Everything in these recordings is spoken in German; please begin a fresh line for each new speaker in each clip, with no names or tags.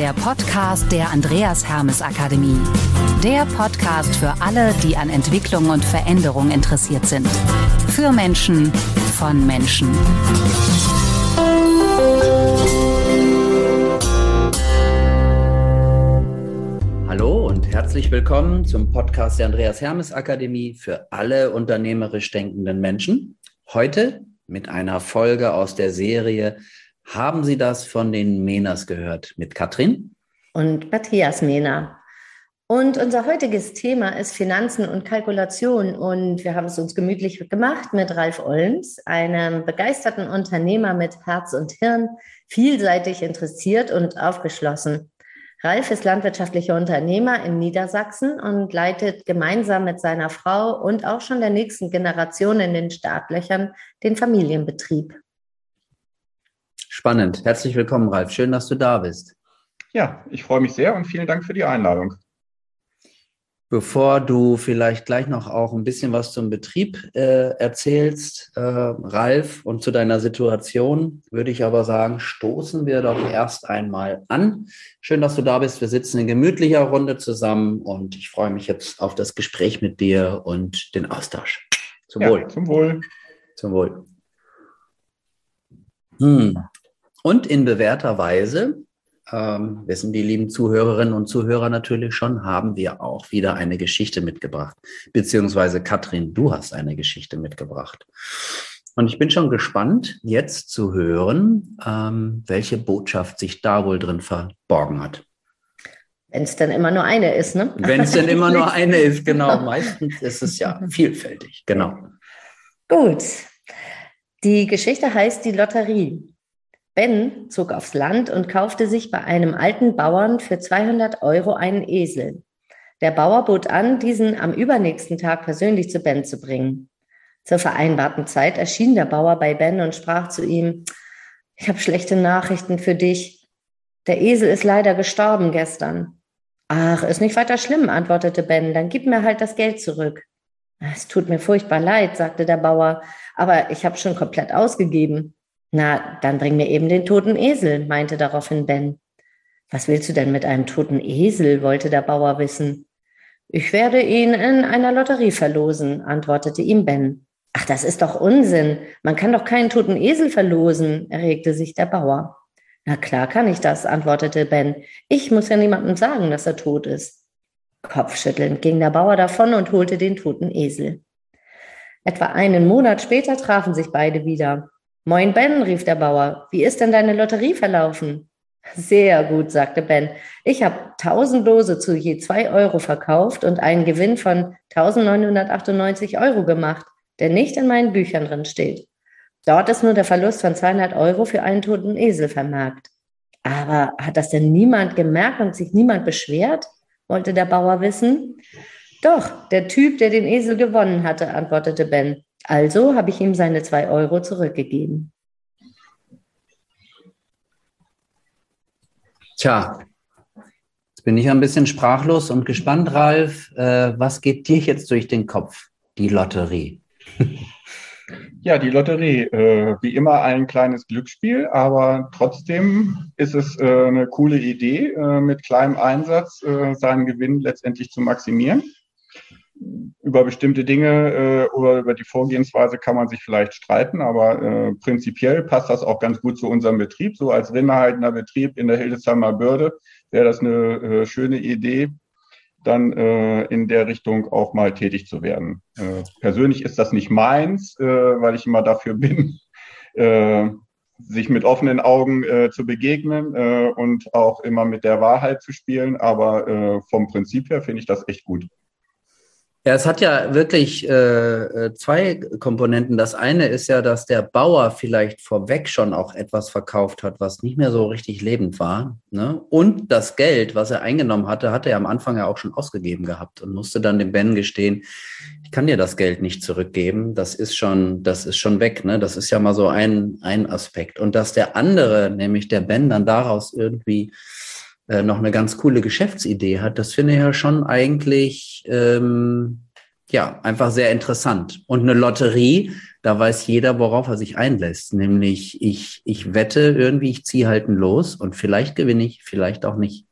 der Podcast der Andreas Hermes Akademie. Der Podcast für alle, die an Entwicklung und Veränderung interessiert sind. Für Menschen, von Menschen.
Hallo und herzlich willkommen zum Podcast der Andreas Hermes Akademie für alle unternehmerisch denkenden Menschen. Heute mit einer Folge aus der Serie haben Sie das von den Menas gehört mit Katrin?
Und Matthias Mena. Und unser heutiges Thema ist Finanzen und Kalkulation. Und wir haben es uns gemütlich gemacht mit Ralf Ollens, einem begeisterten Unternehmer mit Herz und Hirn, vielseitig interessiert und aufgeschlossen. Ralf ist landwirtschaftlicher Unternehmer in Niedersachsen und leitet gemeinsam mit seiner Frau und auch schon der nächsten Generation in den Startlöchern den Familienbetrieb.
Spannend. Herzlich willkommen, Ralf. Schön, dass du da bist.
Ja, ich freue mich sehr und vielen Dank für die Einladung.
Bevor du vielleicht gleich noch auch ein bisschen was zum Betrieb äh, erzählst, äh, Ralf, und zu deiner Situation, würde ich aber sagen, stoßen wir doch erst einmal an. Schön, dass du da bist. Wir sitzen in gemütlicher Runde zusammen und ich freue mich jetzt auf das Gespräch mit dir und den Austausch.
Zum ja, Wohl. Zum Wohl.
Zum Wohl. Hm. Und in bewährter Weise, ähm, wissen die lieben Zuhörerinnen und Zuhörer natürlich schon, haben wir auch wieder eine Geschichte mitgebracht. Beziehungsweise Katrin, du hast eine Geschichte mitgebracht. Und ich bin schon gespannt, jetzt zu hören, ähm, welche Botschaft sich da wohl drin verborgen hat.
Wenn es dann immer nur eine ist, ne?
Wenn es dann immer nur eine ist, genau. Meistens ist es ja vielfältig, genau.
Gut. Die Geschichte heißt die Lotterie. Ben zog aufs Land und kaufte sich bei einem alten Bauern für 200 Euro einen Esel. Der Bauer bot an, diesen am übernächsten Tag persönlich zu Ben zu bringen. Zur vereinbarten Zeit erschien der Bauer bei Ben und sprach zu ihm, ich habe schlechte Nachrichten für dich. Der Esel ist leider gestorben gestern. Ach, ist nicht weiter schlimm, antwortete Ben, dann gib mir halt das Geld zurück. Es tut mir furchtbar leid, sagte der Bauer, aber ich habe schon komplett ausgegeben. Na, dann bring mir eben den toten Esel, meinte daraufhin Ben. Was willst du denn mit einem toten Esel? wollte der Bauer wissen. Ich werde ihn in einer Lotterie verlosen, antwortete ihm Ben. Ach, das ist doch Unsinn. Man kann doch keinen toten Esel verlosen, erregte sich der Bauer. Na klar kann ich das, antwortete Ben. Ich muss ja niemandem sagen, dass er tot ist. Kopfschüttelnd ging der Bauer davon und holte den toten Esel. Etwa einen Monat später trafen sich beide wieder. Moin Ben, rief der Bauer. Wie ist denn deine Lotterie verlaufen? Sehr gut, sagte Ben. Ich habe tausend Lose zu je zwei Euro verkauft und einen Gewinn von 1998 Euro gemacht, der nicht in meinen Büchern drin steht. Dort ist nur der Verlust von 200 Euro für einen toten Esel vermerkt. Aber hat das denn niemand gemerkt und sich niemand beschwert? wollte der Bauer wissen. Doch, der Typ, der den Esel gewonnen hatte, antwortete Ben. Also habe ich ihm seine zwei Euro zurückgegeben.
Tja, jetzt bin ich ein bisschen sprachlos und gespannt, Ralf. Äh, was geht dir jetzt durch den Kopf? Die Lotterie.
Ja, die Lotterie, äh, wie immer ein kleines Glücksspiel, aber trotzdem ist es äh, eine coole Idee, äh, mit kleinem Einsatz äh, seinen Gewinn letztendlich zu maximieren über bestimmte Dinge äh, oder über die Vorgehensweise kann man sich vielleicht streiten, aber äh, prinzipiell passt das auch ganz gut zu unserem Betrieb. So als rinderhaltender Betrieb in der Hildesheimer Börde wäre das eine äh, schöne Idee, dann äh, in der Richtung auch mal tätig zu werden. Äh, persönlich ist das nicht meins, äh, weil ich immer dafür bin, äh, sich mit offenen Augen äh, zu begegnen äh, und auch immer mit der Wahrheit zu spielen. Aber äh, vom Prinzip her finde ich das echt gut.
Ja, es hat ja wirklich äh, äh, zwei Komponenten. Das eine ist ja, dass der Bauer vielleicht vorweg schon auch etwas verkauft hat, was nicht mehr so richtig lebend war. Ne? Und das Geld, was er eingenommen hatte, hatte er am Anfang ja auch schon ausgegeben gehabt und musste dann dem Ben gestehen, ich kann dir das Geld nicht zurückgeben. Das ist schon, das ist schon weg. Ne? Das ist ja mal so ein, ein Aspekt. Und dass der andere, nämlich der Ben, dann daraus irgendwie äh, noch eine ganz coole Geschäftsidee hat, das finde ich ja schon eigentlich ähm, ja, einfach sehr interessant. Und eine Lotterie, da weiß jeder, worauf er sich einlässt. Nämlich, ich, ich wette irgendwie, ich ziehe halt ein Los und vielleicht gewinne ich, vielleicht auch nicht.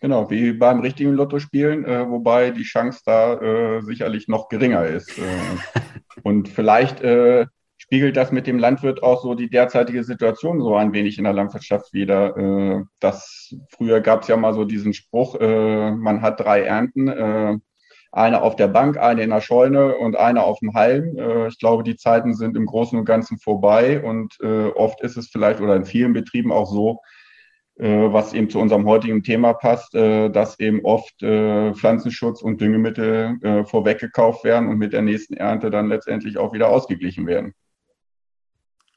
Genau, wie beim richtigen Lotto spielen, äh, wobei die Chance da äh, sicherlich noch geringer ist. Äh, und vielleicht äh, spiegelt das mit dem Landwirt auch so die derzeitige Situation so ein wenig in der Landwirtschaft wieder. Äh, das früher gab es ja mal so diesen Spruch, äh, man hat drei Ernten eine auf der Bank, eine in der Scheune und eine auf dem Halm. Äh, ich glaube, die Zeiten sind im Großen und Ganzen vorbei und äh, oft ist es vielleicht oder in vielen Betrieben auch so, äh, was eben zu unserem heutigen Thema passt, dass eben oft Pflanzenschutz und Düngemittel vorweggekauft werden und mit der nächsten Ernte dann letztendlich auch wieder ausgeglichen werden.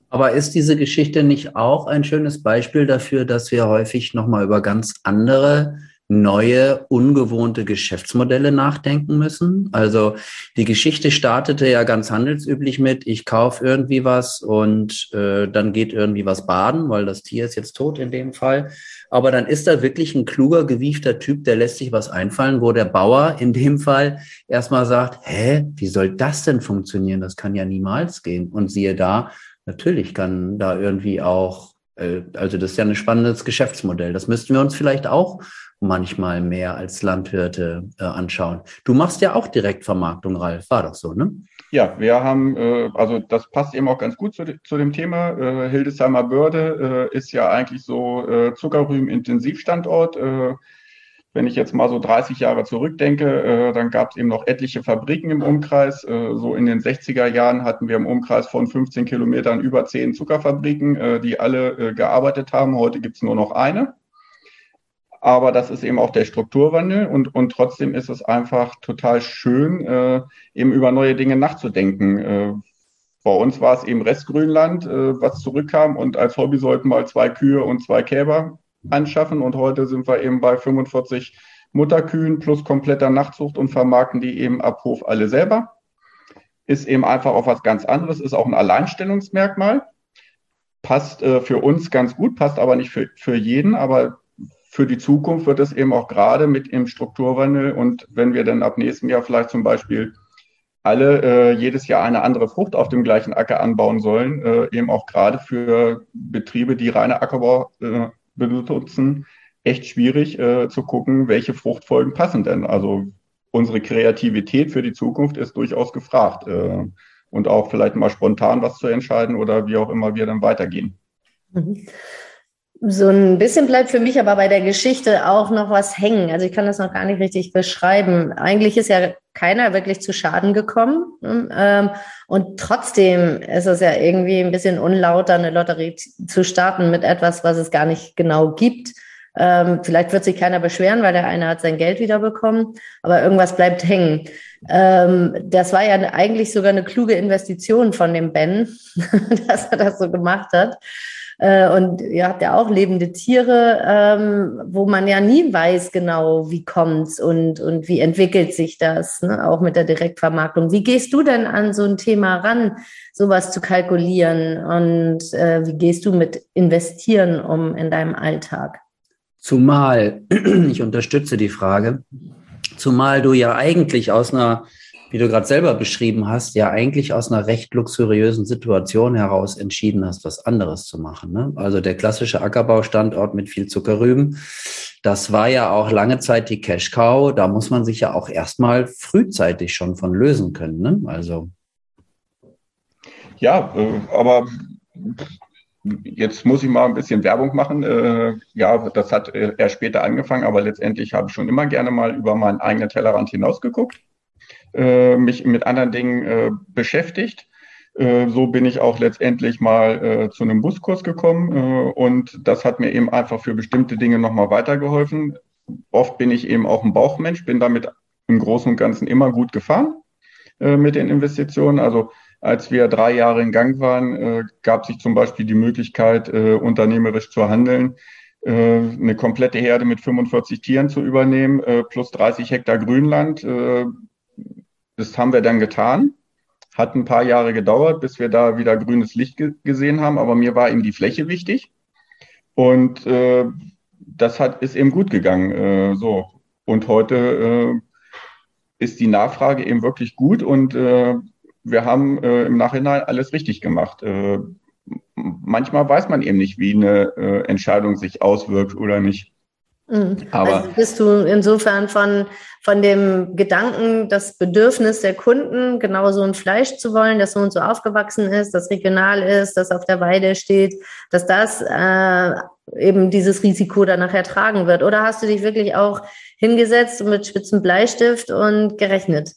Aber ist diese Geschichte nicht auch ein schönes Beispiel dafür, dass wir häufig nochmal über ganz andere neue, ungewohnte Geschäftsmodelle nachdenken müssen. Also die Geschichte startete ja ganz handelsüblich mit, ich kaufe irgendwie was und äh, dann geht irgendwie was baden, weil das Tier ist jetzt tot in dem Fall. Aber dann ist da wirklich ein kluger, gewiefter Typ, der lässt sich was einfallen, wo der Bauer in dem Fall erstmal sagt, hä, wie soll das denn funktionieren? Das kann ja niemals gehen. Und siehe da, natürlich kann da irgendwie auch äh, also das ist ja ein spannendes Geschäftsmodell. Das müssten wir uns vielleicht auch manchmal mehr als Landwirte äh, anschauen. Du machst ja auch Direktvermarktung, Ralf, war doch so, ne?
Ja, wir haben, äh, also das passt eben auch ganz gut zu, dem Thema. Hildesheimer Börde ist ja eigentlich so Zuckerrüben-Intensivstandort. Wenn ich jetzt mal so 30 Jahre zurückdenke, äh, dann gab es eben noch etliche Fabriken im Umkreis. Äh, so in den 60er Jahren hatten wir im Umkreis von 15 Kilometern über 10 Zuckerfabriken, äh, die alle äh, gearbeitet haben. Heute gibt es nur noch eine. Aber das ist eben auch der Strukturwandel und, und trotzdem ist es einfach total schön, äh, eben über neue Dinge nachzudenken. Äh, bei uns war es eben Restgrünland, äh, was zurückkam und als Hobby sollten wir zwei Kühe und zwei Kälber anschaffen und heute sind wir eben bei 45 Mutterkühen plus kompletter Nachtzucht und vermarkten die eben ab Hof alle selber. Ist eben einfach auch was ganz anderes, ist auch ein Alleinstellungsmerkmal. Passt äh, für uns ganz gut, passt aber nicht für, für jeden, aber für die Zukunft wird es eben auch gerade mit dem Strukturwandel und wenn wir dann ab nächstem Jahr vielleicht zum Beispiel alle äh, jedes Jahr eine andere Frucht auf dem gleichen Acker anbauen sollen, äh, eben auch gerade für Betriebe, die reine Ackerbau äh, benutzen, echt schwierig äh, zu gucken, welche Fruchtfolgen passen denn. Also unsere Kreativität für die Zukunft ist durchaus gefragt äh, und auch vielleicht mal spontan was zu entscheiden oder wie auch immer wir dann weitergehen.
Mhm. So ein bisschen bleibt für mich aber bei der Geschichte auch noch was hängen. Also ich kann das noch gar nicht richtig beschreiben. Eigentlich ist ja keiner wirklich zu Schaden gekommen. Ähm, und trotzdem ist es ja irgendwie ein bisschen unlauter, eine Lotterie zu starten mit etwas, was es gar nicht genau gibt. Ähm, vielleicht wird sich keiner beschweren, weil der eine hat sein Geld wiederbekommen, aber irgendwas bleibt hängen. Ähm, das war ja eigentlich sogar eine kluge Investition von dem Ben, dass er das so gemacht hat. Äh, und ihr habt ja auch lebende Tiere, ähm, wo man ja nie weiß genau, wie kommt's und, und wie entwickelt sich das, ne? auch mit der Direktvermarktung. Wie gehst du denn an so ein Thema ran, sowas zu kalkulieren? Und äh, wie gehst du mit investieren um in deinem Alltag?
Zumal, ich unterstütze die Frage, zumal du ja eigentlich aus einer wie du gerade selber beschrieben hast, ja eigentlich aus einer recht luxuriösen Situation heraus entschieden hast, was anderes zu machen. Ne? Also der klassische Ackerbaustandort mit viel Zuckerrüben, das war ja auch lange Zeit die Cash Cow. Da muss man sich ja auch erstmal frühzeitig schon von lösen können. Ne? Also
ja, äh, aber Jetzt muss ich mal ein bisschen Werbung machen. Äh, ja, das hat äh, erst später angefangen, aber letztendlich habe ich schon immer gerne mal über meinen eigenen Tellerrand hinausgeguckt äh, mich mit anderen Dingen äh, beschäftigt. Äh, so bin ich auch letztendlich mal äh, zu einem Buskurs gekommen äh, und das hat mir eben einfach für bestimmte Dinge nochmal weitergeholfen. Oft bin ich eben auch ein Bauchmensch, bin damit im Großen und Ganzen immer gut gefahren äh, mit den Investitionen. Also als wir drei Jahre in Gang waren, gab sich zum Beispiel die Möglichkeit, unternehmerisch zu handeln, eine komplette Herde mit 45 Tieren zu übernehmen, plus 30 Hektar Grünland, das haben wir dann getan. Hat ein paar Jahre gedauert, bis wir da wieder grünes Licht ge gesehen haben, aber mir war eben die Fläche wichtig. Und äh, das hat, ist eben gut gegangen. Äh, so. Und heute äh, ist die Nachfrage eben wirklich gut und äh, wir haben äh, im Nachhinein alles richtig gemacht. Äh, manchmal weiß man eben nicht, wie eine Entscheidung sich auswirkt oder nicht.
Mhm. Aber also bist du insofern von, von dem Gedanken, das Bedürfnis der Kunden, genau so ein Fleisch zu wollen, das so und so aufgewachsen ist, das regional ist, das auf der Weide steht, dass das äh, eben dieses Risiko dann nachher tragen wird? Oder hast du dich wirklich auch hingesetzt mit spitzen Bleistift und gerechnet?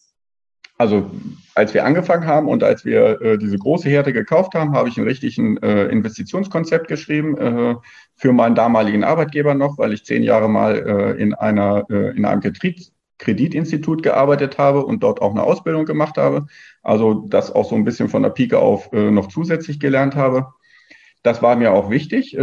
Also als wir angefangen haben und als wir äh, diese große Herde gekauft haben, habe ich ein richtiges äh, Investitionskonzept geschrieben äh, für meinen damaligen Arbeitgeber noch, weil ich zehn Jahre mal äh, in, einer, äh, in einem Kredit, Kreditinstitut gearbeitet habe und dort auch eine Ausbildung gemacht habe. Also das auch so ein bisschen von der Pike auf äh, noch zusätzlich gelernt habe. Das war mir auch wichtig.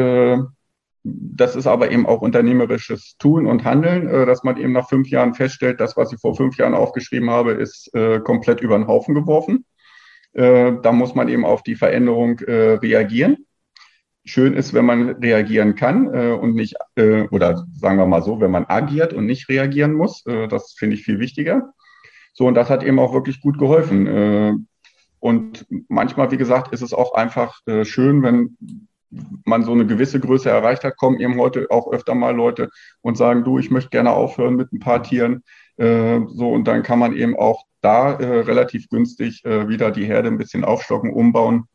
Das ist aber eben auch unternehmerisches Tun und Handeln, äh, dass man eben nach fünf Jahren feststellt, das, was ich vor fünf Jahren aufgeschrieben habe, ist äh, komplett über den Haufen geworfen. Äh, da muss man eben auf die Veränderung reagieren. Schön ist, wenn man reagieren kann und nicht, oder sagen wir mal so, wenn man agiert und nicht reagieren muss. das finde ich viel wichtiger. So, und das hat eben auch wirklich gut geholfen. Und manchmal, wie gesagt, ist es auch einfach schön, wenn man so eine gewisse Größe erreicht hat, kommen eben heute auch öfter mal Leute und sagen, du, ich möchte gerne aufhören mit ein paar Tieren. Äh, so, und dann kann man eben auch da äh, relativ günstig äh, wieder die Herde ein bisschen aufstocken, umbauen.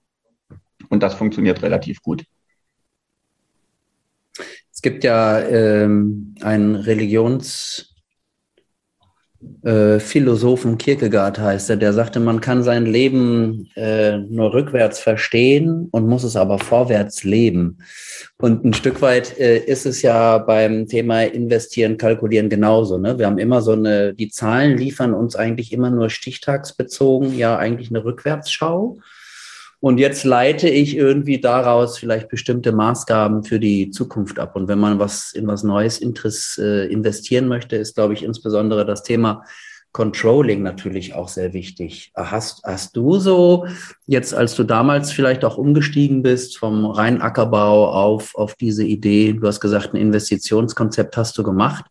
Und das funktioniert relativ gut.
Es gibt ja ähm, einen Religions- äh, Philosophen Kierkegaard heißt er, der sagte, man kann sein Leben äh, nur rückwärts verstehen und muss es aber vorwärts leben. Und ein Stück weit äh, ist es ja beim Thema Investieren, Kalkulieren genauso. Ne? Wir haben immer so eine, die Zahlen liefern uns eigentlich immer nur stichtagsbezogen, ja eigentlich eine Rückwärtsschau. Und jetzt leite ich irgendwie daraus vielleicht bestimmte Maßgaben für die Zukunft ab. Und wenn man was in was Neues Interess, äh, investieren möchte, ist, glaube ich, insbesondere das Thema Controlling natürlich auch sehr wichtig. Hast, hast du so jetzt, als du damals vielleicht auch umgestiegen bist vom reinen Ackerbau auf, auf diese Idee, du hast gesagt, ein Investitionskonzept hast du gemacht.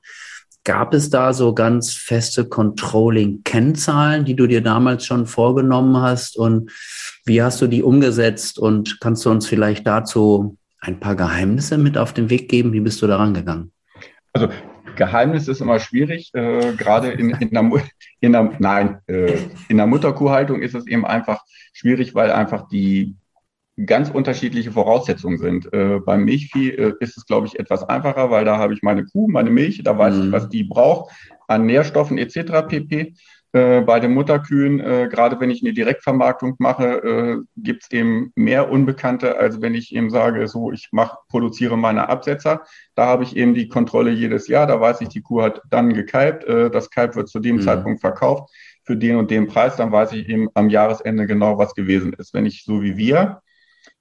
Gab es da so ganz feste Controlling-Kennzahlen, die du dir damals schon vorgenommen hast? Und wie hast du die umgesetzt? Und kannst du uns vielleicht dazu ein paar Geheimnisse mit auf den Weg geben? Wie bist du daran gegangen?
Also Geheimnis ist immer schwierig, äh, gerade in, in, der, in der, nein, äh, in der Mutterkuhhaltung ist es eben einfach schwierig, weil einfach die ganz unterschiedliche Voraussetzungen sind. Äh, beim Milchvieh äh, ist es, glaube ich, etwas einfacher, weil da habe ich meine Kuh, meine Milch, da weiß mhm. ich, was die braucht an Nährstoffen etc. pp. Äh, bei den Mutterkühen, äh, gerade wenn ich eine Direktvermarktung mache, äh, gibt es eben mehr Unbekannte, als wenn ich eben sage, so ich mach, produziere meine Absetzer. Da habe ich eben die Kontrolle jedes Jahr, da weiß ich, die Kuh hat dann gekalbt, äh, das Kalb wird zu dem mhm. Zeitpunkt verkauft für den und den Preis, dann weiß ich eben am Jahresende genau, was gewesen ist. Wenn ich so wie wir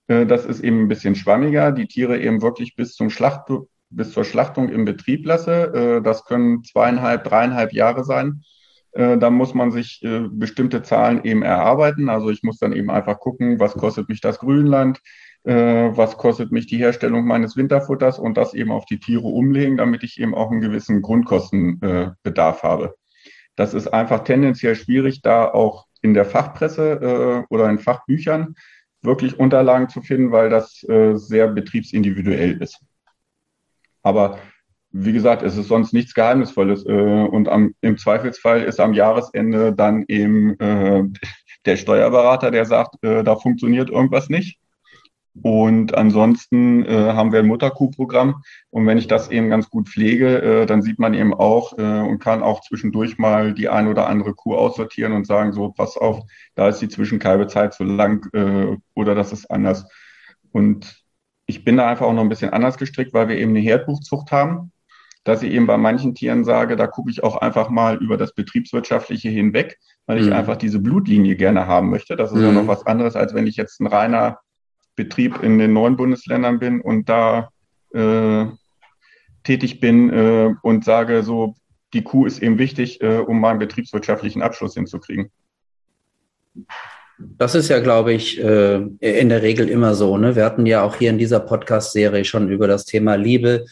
äh, das ist eben ein bisschen schwammiger. Die Tiere eben wirklich bis zum Schlacht, bis zur Schlachtung im Betrieb lasse. Äh, das können zweieinhalb, dreieinhalb Jahre sein. Äh, da muss man sich bestimmte Zahlen eben erarbeiten. Also ich muss dann eben einfach gucken, was kostet mich das Grünland, was kostet mich die Herstellung meines Winterfutters und das eben auf die Tiere umlegen, damit ich eben auch einen gewissen Grundkostenbedarf habe. Das ist einfach tendenziell schwierig, da auch in der Fachpresse oder in Fachbüchern wirklich Unterlagen zu finden, weil das äh, sehr betriebsindividuell ist. Aber wie gesagt, es ist sonst nichts Geheimnisvolles. Äh, und am, im Zweifelsfall ist am Jahresende dann eben äh, der Steuerberater, der sagt, äh, da funktioniert irgendwas nicht. Und ansonsten äh, haben wir ein Mutterkuhprogramm. Und wenn ich das eben ganz gut pflege, äh, dann sieht man eben auch äh, und kann auch zwischendurch mal die ein oder andere Kuh aussortieren und sagen, so, pass auf, da ist die Zwischenkalbezeit zu lang oder das ist anders. Und ich bin da einfach auch noch ein bisschen anders gestrickt, weil wir eben eine Herdbuchzucht haben, dass ich eben bei manchen Tieren sage, da gucke ich auch einfach mal über das Betriebswirtschaftliche hinweg, weil ich mhm. einfach diese Blutlinie gerne haben möchte. Das ist mhm. ja noch was anderes, als wenn ich jetzt ein reiner Betrieb in den neuen Bundesländern bin und da äh, tätig bin äh, und sage, so die Kuh ist eben wichtig, äh, um meinen betriebswirtschaftlichen Abschluss hinzukriegen.
Das ist ja, glaube ich, äh, in der Regel immer so. Ne? Wir hatten ja auch hier in dieser Podcast-Serie schon über das Thema Liebe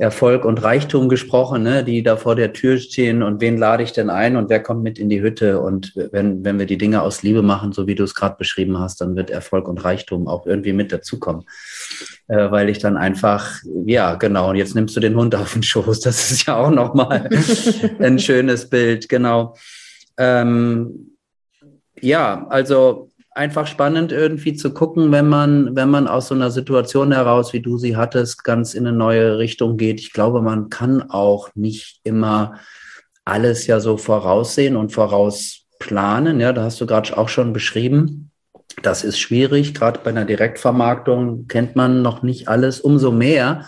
Erfolg und Reichtum gesprochen, ne, die da vor der Tür stehen und wen lade ich denn ein und wer kommt mit in die Hütte? Und wenn, wenn wir die Dinge aus Liebe machen, so wie du es gerade beschrieben hast, dann wird Erfolg und Reichtum auch irgendwie mit dazukommen. Äh, weil ich dann einfach, ja, genau, und jetzt nimmst du den Hund auf den Schoß. Das ist ja auch nochmal ein schönes Bild, genau. Ähm, ja, also einfach spannend irgendwie zu gucken, wenn man, wenn man aus so einer Situation heraus, wie du sie hattest, ganz in eine neue Richtung geht. Ich glaube, man kann auch nicht immer alles ja so voraussehen und vorausplanen. Ja, da hast du gerade auch schon beschrieben. Das ist schwierig. Gerade bei einer Direktvermarktung kennt man noch nicht alles. Umso mehr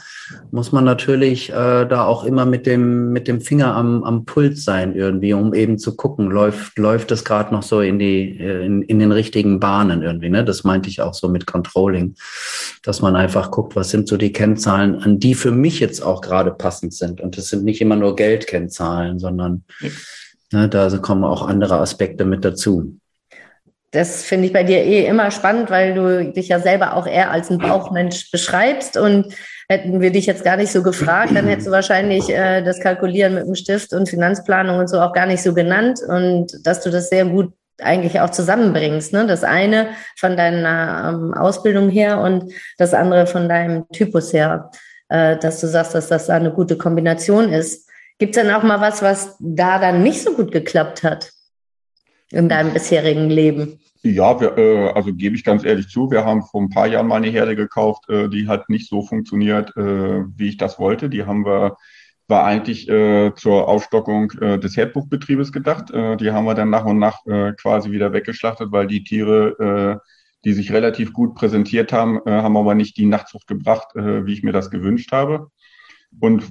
muss man natürlich äh, da auch immer mit dem, mit dem Finger am, am Puls sein irgendwie, um eben zu gucken, läuft, läuft das gerade noch so in die, äh, in, in den richtigen Bahnen irgendwie. Ne? Das meinte ich auch so mit Controlling, dass man einfach guckt, was sind so die Kennzahlen, an die für mich jetzt auch gerade passend sind. Und das sind nicht immer nur Geldkennzahlen, sondern ja. ne, da kommen auch andere Aspekte mit dazu.
Das finde ich bei dir eh immer spannend, weil du dich ja selber auch eher als ein Bauchmensch beschreibst. Und hätten wir dich jetzt gar nicht so gefragt, dann hättest du wahrscheinlich äh, das Kalkulieren mit dem Stift und Finanzplanung und so auch gar nicht so genannt. Und dass du das sehr gut eigentlich auch zusammenbringst. Ne? Das eine von deiner ähm, Ausbildung her und das andere von deinem Typus her, äh, dass du sagst, dass das da eine gute Kombination ist. Gibt es denn auch mal was, was da dann nicht so gut geklappt hat? In deinem bisherigen Leben?
Ja, wir, äh, also gebe ich ganz ehrlich zu, wir haben vor ein paar Jahren mal eine Herde gekauft, äh, die hat nicht so funktioniert, äh, wie ich das wollte. Die haben wir, war eigentlich zur Aufstockung des Herdbuchbetriebes gedacht. Die haben wir dann nach und nach quasi wieder weggeschlachtet, weil die Tiere, die sich relativ gut präsentiert haben, haben aber nicht die Nachtzucht gebracht, wie ich mir das gewünscht habe. Und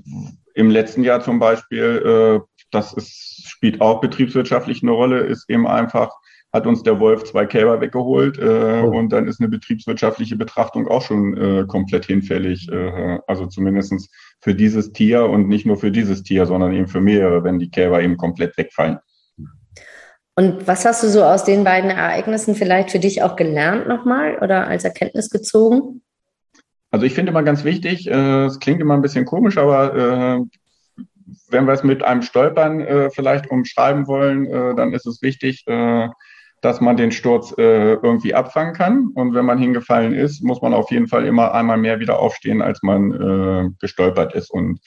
im letzten Jahr zum Beispiel, das ist, spielt auch betriebswirtschaftlich eine Rolle, ist eben einfach, hat uns der Wolf zwei Kälber weggeholt äh, oh. und dann ist eine betriebswirtschaftliche Betrachtung auch schon äh, komplett hinfällig. Äh, also zumindestens für dieses Tier und nicht nur für dieses Tier, sondern eben für mehrere, wenn die Kälber eben komplett wegfallen.
Und was hast du so aus den beiden Ereignissen vielleicht für dich auch gelernt nochmal oder als Erkenntnis gezogen?
Also ich finde immer ganz wichtig, äh, es klingt immer ein bisschen komisch, aber äh, wenn wir es mit einem Stolpern äh, vielleicht umschreiben wollen, äh, dann ist es wichtig, äh, dass man den Sturz äh, irgendwie abfangen kann. Und wenn man hingefallen ist, muss man auf jeden Fall immer einmal mehr wieder aufstehen, als man äh, gestolpert ist. Und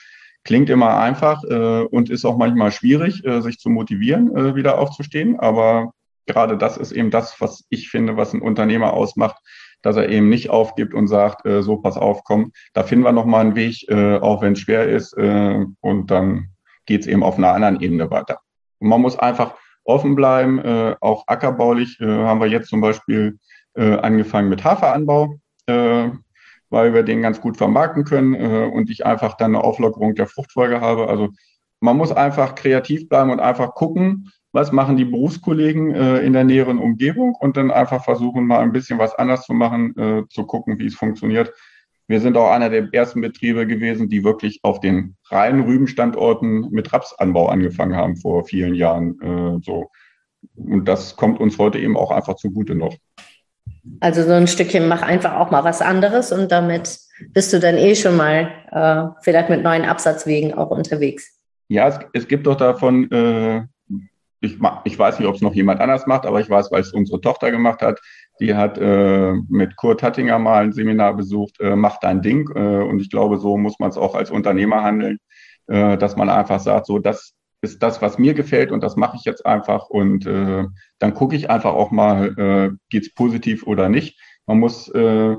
klingt immer einfach äh, und ist auch manchmal schwierig, sich zu motivieren, wieder aufzustehen. Aber gerade das ist eben das, was ich finde, was ein Unternehmer ausmacht, dass er eben nicht aufgibt und sagt, äh, so pass auf, komm, da finden wir nochmal einen Weg, äh, auch wenn es schwer ist. Äh, und dann geht es eben auf einer anderen Ebene weiter. Und man muss einfach offen bleiben, äh, auch ackerbaulich äh, haben wir jetzt zum Beispiel äh, angefangen mit Haferanbau, äh, weil wir den ganz gut vermarkten können äh, und ich einfach dann eine Auflockerung der Fruchtfolge habe. Also man muss einfach kreativ bleiben und einfach gucken, was machen die Berufskollegen äh, in der näheren Umgebung und dann einfach versuchen, mal ein bisschen was anders zu machen, äh, zu gucken, wie es funktioniert. Wir sind auch einer der ersten Betriebe gewesen, die wirklich auf den reinen Rübenstandorten mit Rapsanbau angefangen haben vor vielen Jahren. Äh, so. Und das kommt uns heute eben auch einfach zugute noch.
Also so ein Stückchen mach einfach auch mal was anderes und damit bist du dann eh schon mal äh, vielleicht mit neuen Absatzwegen auch unterwegs.
Ja, es, es gibt doch davon äh, ich, ich weiß nicht, ob es noch jemand anders macht, aber ich weiß, weil es unsere Tochter gemacht hat. Die hat äh, mit Kurt Hattinger mal ein Seminar besucht, äh, mach dein Ding. Äh, und ich glaube, so muss man es auch als Unternehmer handeln, äh, dass man einfach sagt, so das ist das, was mir gefällt und das mache ich jetzt einfach. Und äh, dann gucke ich einfach auch mal, äh, geht's positiv oder nicht. Man muss äh,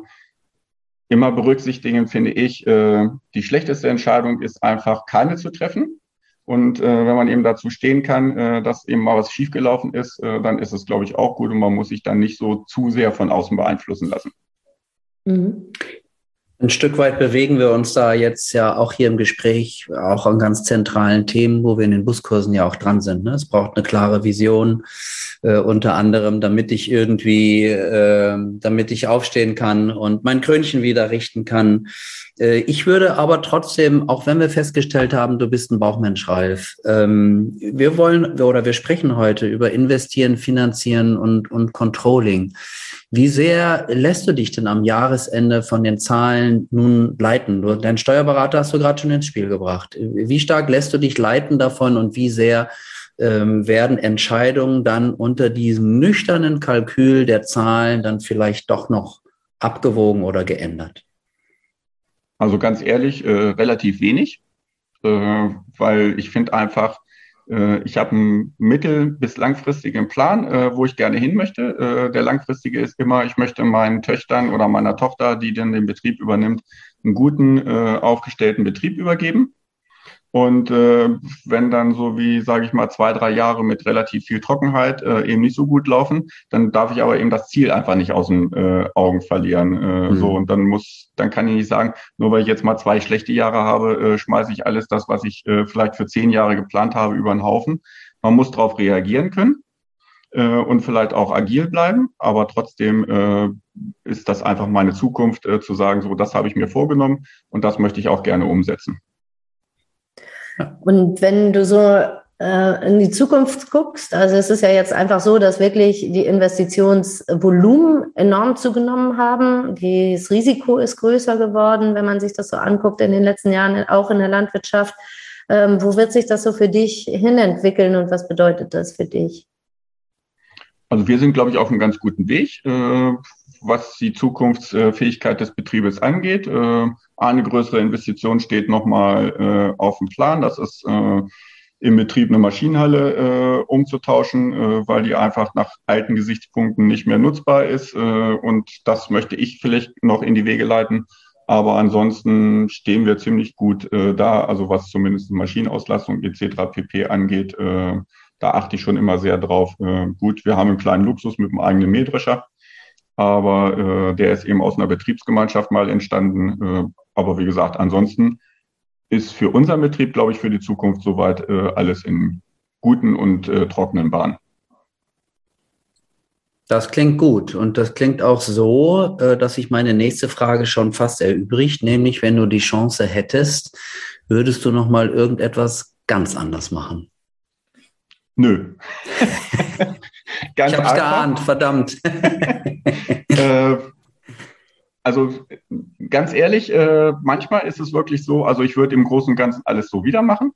immer berücksichtigen, finde ich, äh, die schlechteste Entscheidung ist einfach keine zu treffen. Und äh, wenn man eben dazu stehen kann, äh, dass eben mal was schiefgelaufen ist, äh, dann ist es, glaube ich, auch gut und man muss sich dann nicht so zu sehr von außen beeinflussen lassen.
Mhm. Ein Stück weit bewegen wir uns da jetzt ja auch hier im Gespräch auch an ganz zentralen Themen, wo wir in den Buskursen ja auch dran sind. Ne? Es braucht eine klare Vision, äh, unter anderem, damit ich irgendwie, äh, damit ich aufstehen kann und mein Krönchen wieder richten kann. Äh, ich würde aber trotzdem, auch wenn wir festgestellt haben, du bist ein Bauchmensch, Ralf, ähm, wir wollen oder wir sprechen heute über Investieren, Finanzieren und, und Controlling. Wie sehr lässt du dich denn am Jahresende von den Zahlen nun leiten? Du, deinen Steuerberater hast du gerade schon ins Spiel gebracht. Wie stark lässt du dich leiten davon und wie sehr ähm, werden Entscheidungen dann unter diesem nüchternen Kalkül der Zahlen dann vielleicht doch noch abgewogen oder geändert?
Also ganz ehrlich, äh, relativ wenig, äh, weil ich finde einfach, äh, ich habe einen mittel- bis langfristigen Plan, äh, wo ich gerne hin möchte. Äh, der langfristige ist immer, ich möchte meinen Töchtern oder meiner Tochter, die dann den Betrieb übernimmt, einen guten, aufgestellten Betrieb übergeben. Und äh, wenn dann so wie, sage ich mal, zwei, drei Jahre mit relativ viel Trockenheit äh, eben nicht so gut laufen, dann darf ich aber eben das Ziel einfach nicht aus den äh, Augen verlieren. Äh, mhm. So und dann muss, dann kann ich nicht sagen, nur weil ich jetzt mal zwei schlechte Jahre habe, äh, schmeiße ich alles das, was ich äh, vielleicht für zehn Jahre geplant habe, über den Haufen. Man muss darauf reagieren können äh, und vielleicht auch agil bleiben, aber trotzdem äh, ist das einfach meine Zukunft, äh, zu sagen, so das habe ich mir vorgenommen und das möchte ich auch gerne umsetzen.
Und wenn du so äh, in die Zukunft guckst, also es ist ja jetzt einfach so, dass wirklich die Investitionsvolumen enorm zugenommen haben. Das Risiko ist größer geworden, wenn man sich das so anguckt in den letzten Jahren, auch in der Landwirtschaft. Ähm, wo wird sich das so für dich hinentwickeln und was bedeutet das für dich?
Also wir sind, glaube ich, auf einem ganz guten Weg, äh, was die Zukunftsfähigkeit des Betriebes angeht. Äh, eine größere Investition steht nochmal äh, auf dem Plan. Das ist äh, im Betrieb eine Maschinenhalle äh, umzutauschen, äh, weil die einfach nach alten Gesichtspunkten nicht mehr nutzbar ist. Äh, und das möchte ich vielleicht noch in die Wege leiten. Aber ansonsten stehen wir ziemlich gut äh, da, also was zumindest Maschinenauslastung etc. pp. angeht. Äh, da achte ich schon immer sehr drauf. Äh, gut, wir haben einen kleinen Luxus mit einem eigenen Mähdrescher, aber äh, der ist eben aus einer Betriebsgemeinschaft mal entstanden. Äh, aber wie gesagt, ansonsten ist für unseren Betrieb, glaube ich, für die Zukunft soweit äh, alles in guten und äh, trockenen Bahnen.
Das klingt gut und das klingt auch so, äh, dass sich meine nächste Frage schon fast erübrigt, nämlich wenn du die Chance hättest, würdest du noch mal irgendetwas ganz anders machen?
Nö.
ganz ich hab's geahnt, verdammt. äh,
also ganz ehrlich, äh, manchmal ist es wirklich so, also ich würde im Großen und Ganzen alles so wieder machen.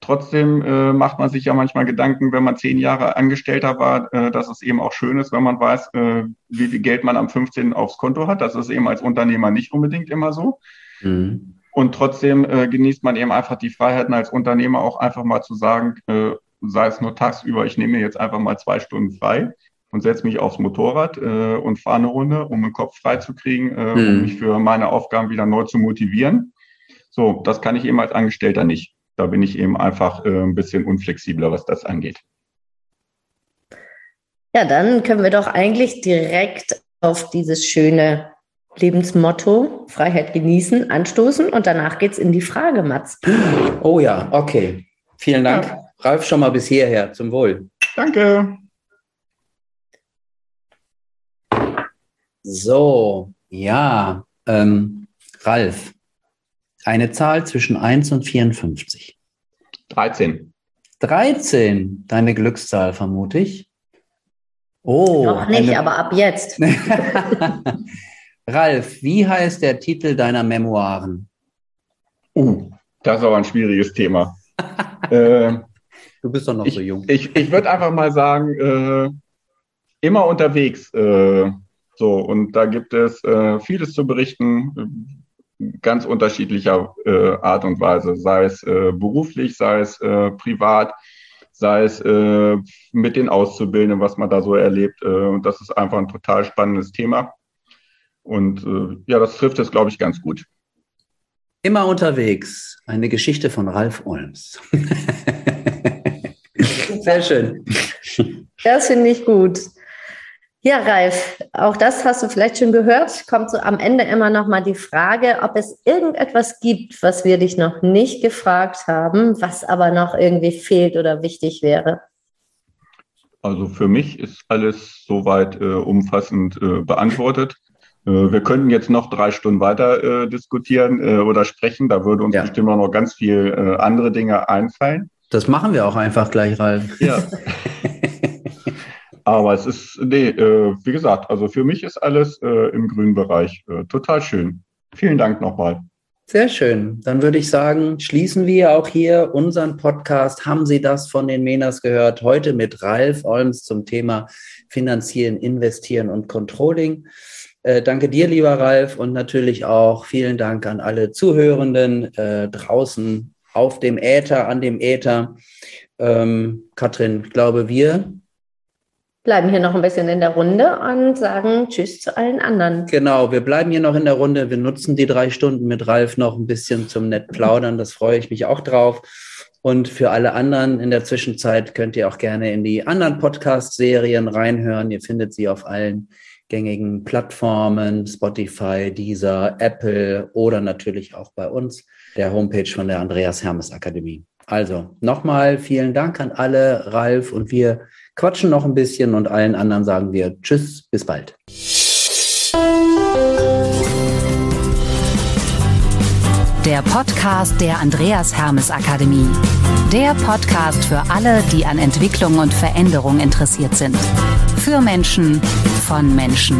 Trotzdem äh, macht man sich ja manchmal Gedanken, wenn man zehn Jahre Angestellter war, äh, dass es eben auch schön ist, wenn man weiß, äh, wie viel Geld man am 15. aufs Konto hat. Das ist eben als Unternehmer nicht unbedingt immer so. Mhm. Und trotzdem äh, genießt man eben einfach die Freiheiten als Unternehmer auch einfach mal zu sagen, äh, sei es nur tagsüber, ich nehme mir jetzt einfach mal zwei Stunden frei und setze mich aufs Motorrad äh, und fahre eine Runde, um den Kopf frei zu kriegen, äh, mhm. um mich für meine Aufgaben wieder neu zu motivieren. So, das kann ich eben als Angestellter nicht. Da bin ich eben einfach äh, ein bisschen unflexibler, was das angeht.
Ja, dann können wir doch eigentlich direkt auf dieses schöne Lebensmotto Freiheit genießen anstoßen und danach geht es in die Frage, Mats.
Oh ja, okay. Vielen Dank. Ja. Ralf, schon mal bis hierher. Zum Wohl.
Danke.
So, ja, ähm, Ralf, eine Zahl zwischen 1 und 54.
13.
13, deine Glückszahl, vermute ich.
Oh. Noch nicht, eine... aber ab jetzt.
Ralf, wie heißt der Titel deiner Memoiren?
Uh, das ist aber ein schwieriges Thema. äh,
Du bist doch noch
ich,
so jung.
Ich, ich würde einfach mal sagen, äh, immer unterwegs. Äh, so, und da gibt es äh, vieles zu berichten, ganz unterschiedlicher äh, Art und Weise, sei es äh, beruflich, sei es äh, privat, sei es äh, mit den Auszubildenden, was man da so erlebt. Äh, und das ist einfach ein total spannendes Thema. Und äh, ja, das trifft es, glaube ich, ganz gut.
Immer unterwegs. Eine Geschichte von Ralf Olms. Sehr schön.
Das finde ich gut. Ja, Ralf, auch das hast du vielleicht schon gehört. Kommt so am Ende immer noch mal die Frage, ob es irgendetwas gibt, was wir dich noch nicht gefragt haben, was aber noch irgendwie fehlt oder wichtig wäre.
Also für mich ist alles soweit äh, umfassend äh, beantwortet. Äh, wir könnten jetzt noch drei Stunden weiter äh, diskutieren äh, oder sprechen. Da würde uns ja. bestimmt auch noch ganz viel äh, andere Dinge einfallen.
Das machen wir auch einfach gleich, Ralf.
Ja. Aber es ist, nee, äh, wie gesagt, also für mich ist alles äh, im grünen Bereich äh, total schön. Vielen Dank nochmal.
Sehr schön. Dann würde ich sagen, schließen wir auch hier unseren Podcast. Haben Sie das von den Menas gehört? Heute mit Ralf Olms zum Thema Finanzieren, Investieren und Controlling. Äh, danke dir, lieber Ralf, und natürlich auch vielen Dank an alle Zuhörenden äh, draußen auf dem Äther, an dem Äther. Ähm, Katrin, ich glaube, wir
bleiben hier noch ein bisschen in der Runde und sagen Tschüss zu allen anderen.
Genau, wir bleiben hier noch in der Runde. Wir nutzen die drei Stunden mit Ralf noch ein bisschen zum nett plaudern. Das freue ich mich auch drauf. Und für alle anderen in der Zwischenzeit könnt ihr auch gerne in die anderen Podcast-Serien reinhören. Ihr findet sie auf allen gängigen Plattformen, Spotify, Deezer, Apple oder natürlich auch bei uns, der Homepage von der Andreas Hermes Akademie. Also nochmal vielen Dank an alle, Ralf, und wir quatschen noch ein bisschen und allen anderen sagen wir Tschüss, bis bald.
Der Podcast der Andreas Hermes Akademie. Der Podcast für alle, die an Entwicklung und Veränderung interessiert sind. Für Menschen, von Menschen.